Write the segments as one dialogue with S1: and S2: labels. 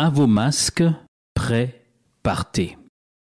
S1: À vos masques, prêts, partez.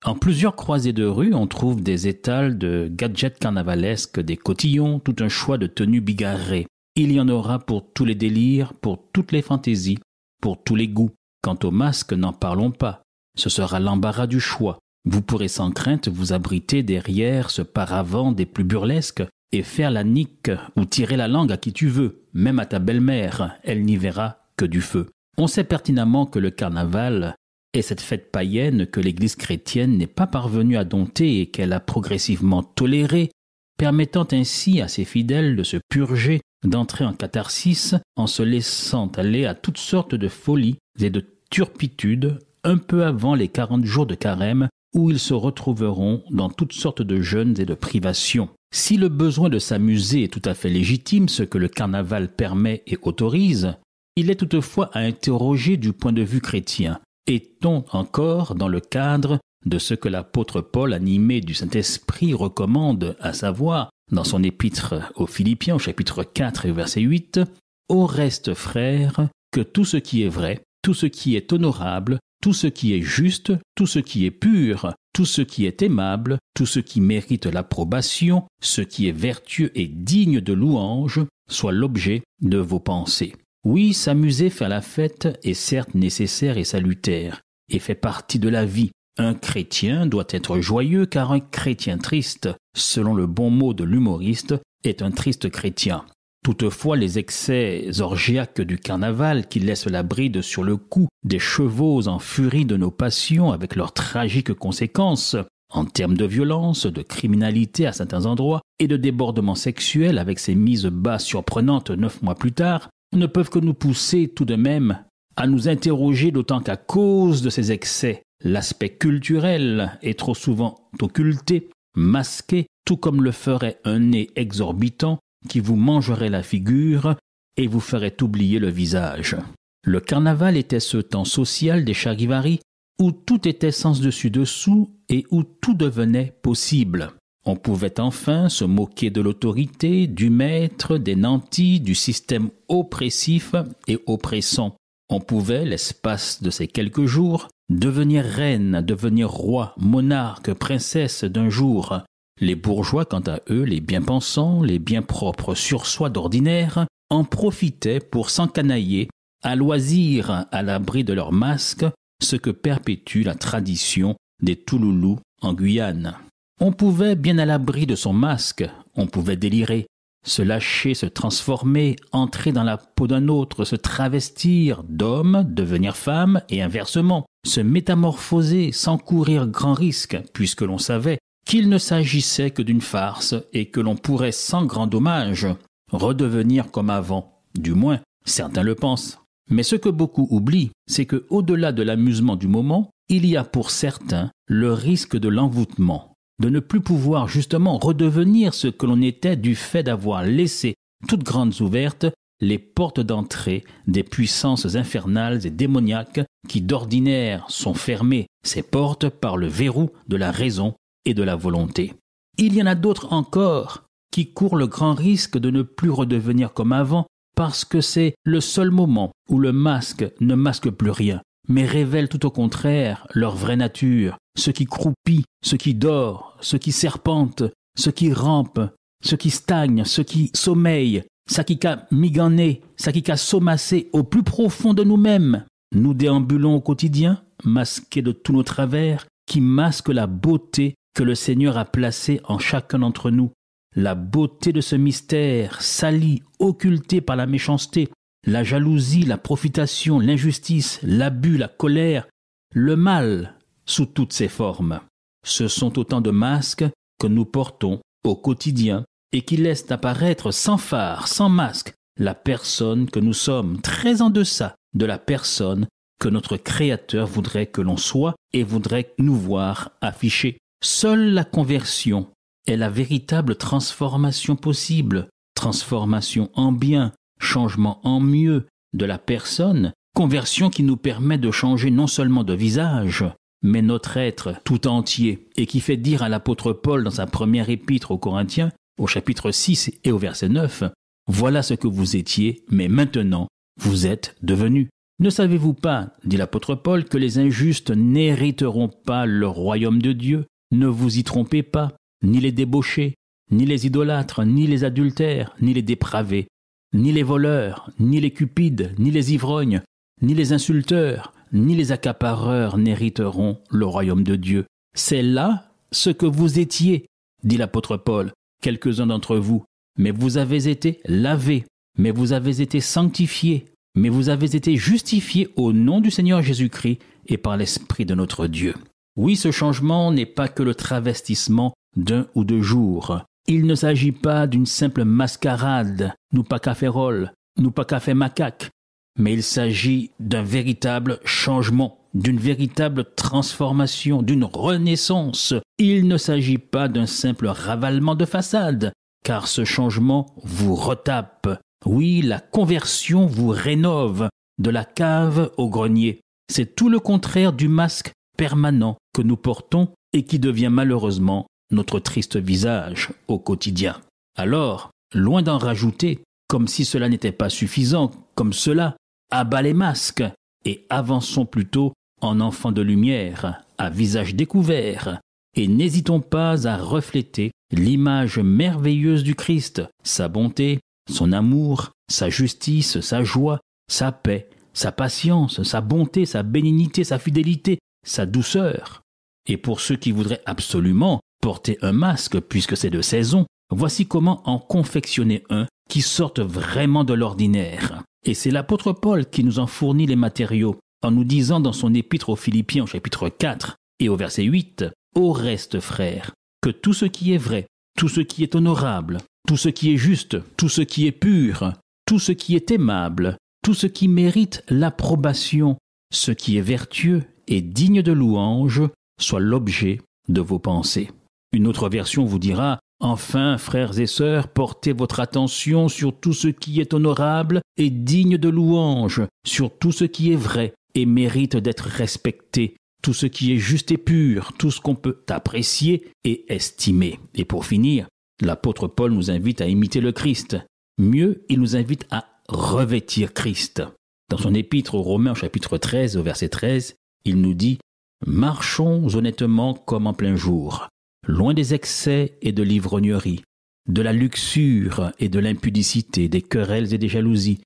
S1: En plusieurs croisées de rue, on trouve des étals de gadgets carnavalesques, des cotillons, tout un choix de tenues bigarrées. Il y en aura pour tous les délires, pour toutes les fantaisies, pour tous les goûts. Quant aux masques, n'en parlons pas. Ce sera l'embarras du choix. Vous pourrez sans crainte vous abriter derrière ce paravent des plus burlesques et faire la nique ou tirer la langue à qui tu veux, même à ta belle-mère, elle n'y verra que du feu. On sait pertinemment que le carnaval est cette fête païenne que l'Église chrétienne n'est pas parvenue à dompter et qu'elle a progressivement tolérée, permettant ainsi à ses fidèles de se purger, d'entrer en catharsis en se laissant aller à toutes sortes de folies et de turpitudes un peu avant les quarante jours de carême où ils se retrouveront dans toutes sortes de jeûnes et de privations. Si le besoin de s'amuser est tout à fait légitime, ce que le carnaval permet et autorise, il est toutefois à interroger du point de vue chrétien. Est-on encore dans le cadre de ce que l'apôtre Paul, animé du Saint-Esprit, recommande, à savoir, dans son épître aux Philippiens, chapitre 4 et verset 8, Au reste, frères, que tout ce qui est vrai, tout ce qui est honorable, tout ce qui est juste, tout ce qui est pur, tout ce qui est aimable, tout ce qui mérite l'approbation, ce qui est vertueux et digne de louange, soit l'objet de vos pensées. Oui, s'amuser, faire la fête est certes nécessaire et salutaire, et fait partie de la vie. Un chrétien doit être joyeux car un chrétien triste, selon le bon mot de l'humoriste, est un triste chrétien. Toutefois, les excès orgiaques du carnaval qui laissent la bride sur le cou des chevaux en furie de nos passions avec leurs tragiques conséquences, en termes de violence, de criminalité à certains endroits et de débordements sexuels avec ces mises bas surprenantes neuf mois plus tard, ne peuvent que nous pousser tout de même à nous interroger d'autant qu'à cause de ces excès, l'aspect culturel est trop souvent occulté, masqué, tout comme le ferait un nez exorbitant qui vous mangerait la figure et vous ferait oublier le visage. Le carnaval était ce temps social des charivaris où tout était sens dessus-dessous et où tout devenait possible. On pouvait enfin se moquer de l'autorité, du maître, des nantis, du système oppressif et oppressant. On pouvait, l'espace de ces quelques jours, devenir reine, devenir roi, monarque, princesse d'un jour, les bourgeois, quant à eux, les bien-pensants, les bien propres sur soi d'ordinaire, en profitaient pour s'encanailler, à loisir à l'abri de leurs masques, ce que perpétue la tradition des Touloulous en Guyane. On pouvait, bien à l'abri de son masque, on pouvait délirer, se lâcher, se transformer, entrer dans la peau d'un autre, se travestir d'homme, devenir femme, et inversement, se métamorphoser sans courir grand risque, puisque l'on savait qu'il ne s'agissait que d'une farce et que l'on pourrait sans grand dommage redevenir comme avant. Du moins, certains le pensent. Mais ce que beaucoup oublient, c'est que au-delà de l'amusement du moment, il y a pour certains le risque de l'envoûtement, de ne plus pouvoir justement redevenir ce que l'on était du fait d'avoir laissé toutes grandes ouvertes les portes d'entrée des puissances infernales et démoniaques qui d'ordinaire sont fermées, ces portes par le verrou de la raison et de la volonté. Il y en a d'autres encore qui courent le grand risque de ne plus redevenir comme avant parce que c'est le seul moment où le masque ne masque plus rien, mais révèle tout au contraire leur vraie nature, ce qui croupit, ce qui dort, ce qui serpente, ce qui rampe, ce qui stagne, ce qui sommeille, ça qui a migané, ça qui a somassé au plus profond de nous-mêmes. Nous déambulons au quotidien, masqués de tous nos travers, qui masquent la beauté que le Seigneur a placé en chacun d'entre nous, la beauté de ce mystère, sali, occulté par la méchanceté, la jalousie, la profitation, l'injustice, l'abus, la colère, le mal sous toutes ses formes. Ce sont autant de masques que nous portons au quotidien et qui laissent apparaître sans phare, sans masque, la personne que nous sommes, très en deçà de la personne que notre Créateur voudrait que l'on soit et voudrait nous voir afficher. Seule la conversion est la véritable transformation possible, transformation en bien, changement en mieux de la personne, conversion qui nous permet de changer non seulement de visage, mais notre être tout entier, et qui fait dire à l'apôtre Paul dans sa première épître aux Corinthiens, au chapitre 6 et au verset 9, Voilà ce que vous étiez, mais maintenant vous êtes devenus. Ne savez-vous pas, dit l'apôtre Paul, que les injustes n'hériteront pas le royaume de Dieu? Ne vous y trompez pas, ni les débauchés, ni les idolâtres, ni les adultères, ni les dépravés, ni les voleurs, ni les cupides, ni les ivrognes, ni les insulteurs, ni les accapareurs n'hériteront le royaume de Dieu. C'est là ce que vous étiez, dit l'apôtre Paul, quelques-uns d'entre vous, mais vous avez été lavés, mais vous avez été sanctifiés, mais vous avez été justifiés au nom du Seigneur Jésus-Christ et par l'Esprit de notre Dieu. Oui, ce changement n'est pas que le travestissement d'un ou deux jours. Il ne s'agit pas d'une simple mascarade, nous pas café rôle, nous pas café macaque, mais il s'agit d'un véritable changement, d'une véritable transformation, d'une renaissance. Il ne s'agit pas d'un simple ravalement de façade, car ce changement vous retape. Oui, la conversion vous rénove, de la cave au grenier. C'est tout le contraire du masque permanent que nous portons et qui devient malheureusement notre triste visage au quotidien. Alors, loin d'en rajouter, comme si cela n'était pas suffisant, comme cela, abat les masques et avançons plutôt en enfants de lumière, à visage découvert, et n'hésitons pas à refléter l'image merveilleuse du Christ, sa bonté, son amour, sa justice, sa joie, sa paix, sa patience, sa bonté, sa bénignité, sa fidélité, sa douceur. Et pour ceux qui voudraient absolument porter un masque puisque c'est de saison, voici comment en confectionner un qui sorte vraiment de l'ordinaire. Et c'est l'apôtre Paul qui nous en fournit les matériaux en nous disant dans son épître aux Philippiens au chapitre 4 et au verset 8, Au reste, frères, que tout ce qui est vrai, tout ce qui est honorable, tout ce qui est juste, tout ce qui est pur, tout ce qui est aimable, tout ce qui mérite l'approbation, ce qui est vertueux et digne de louange, soit l'objet de vos pensées. Une autre version vous dira Enfin, frères et sœurs, portez votre attention sur tout ce qui est honorable et digne de louange, sur tout ce qui est vrai et mérite d'être respecté, tout ce qui est juste et pur, tout ce qu'on peut apprécier et estimer. Et pour finir, l'apôtre Paul nous invite à imiter le Christ. Mieux, il nous invite à revêtir Christ. Dans son épître aux Romains chapitre 13 au verset 13, il nous dit Marchons honnêtement comme en plein jour, loin des excès et de l'ivrognerie, de la luxure et de l'impudicité, des querelles et des jalousies,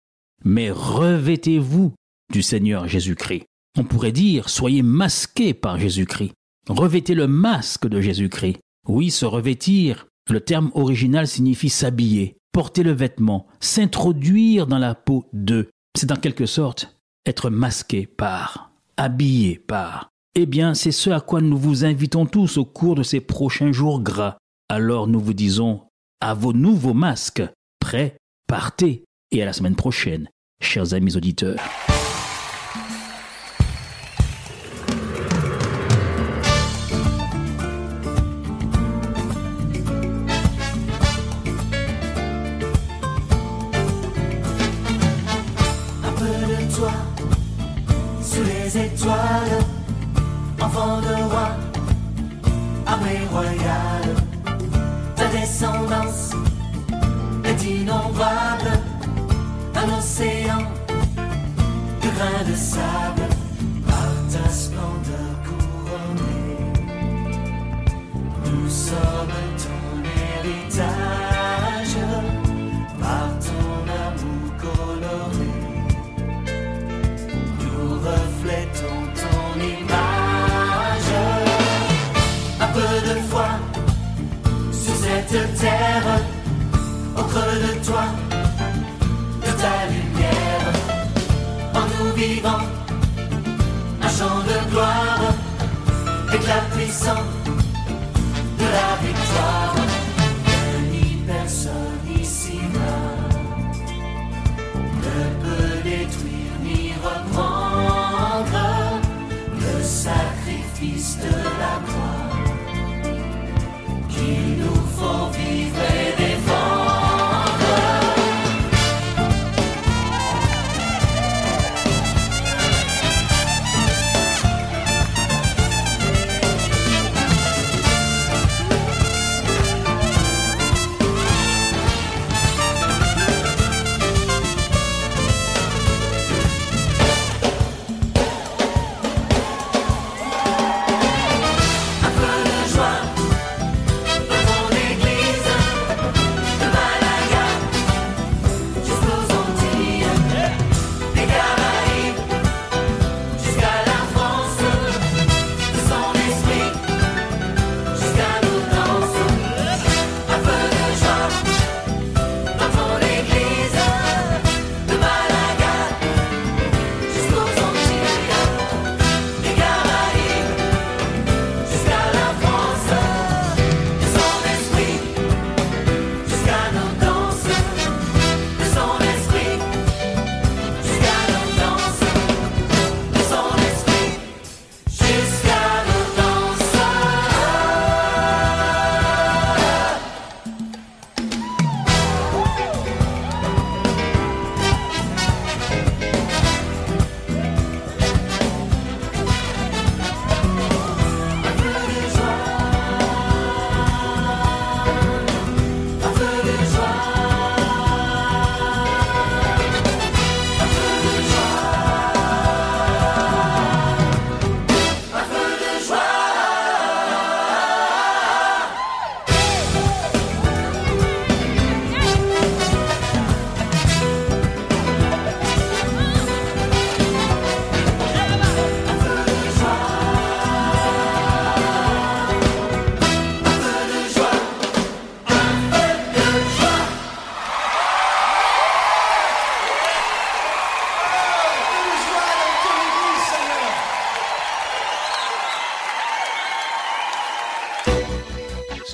S1: mais revêtez-vous du Seigneur Jésus-Christ. On pourrait dire, soyez masqués par Jésus-Christ. Revêtez le masque de Jésus-Christ. Oui, se revêtir, le terme original signifie s'habiller, porter le vêtement, s'introduire dans la peau de. C'est en quelque sorte être masqué par, habillé par. Eh bien, c'est ce à quoi nous vous invitons tous au cours de ces prochains jours gras. Alors nous vous disons à vos nouveaux masques, prêts, partez, et à la semaine prochaine, chers amis auditeurs.
S2: Armée royale. Ta descendance est innombrable, un océan de grains de sable, par ta splendeur couronnée. Nous sommes ton héritage, toi, de ta lumière. En nous vivant un chant de gloire, éclat puissant de la victoire.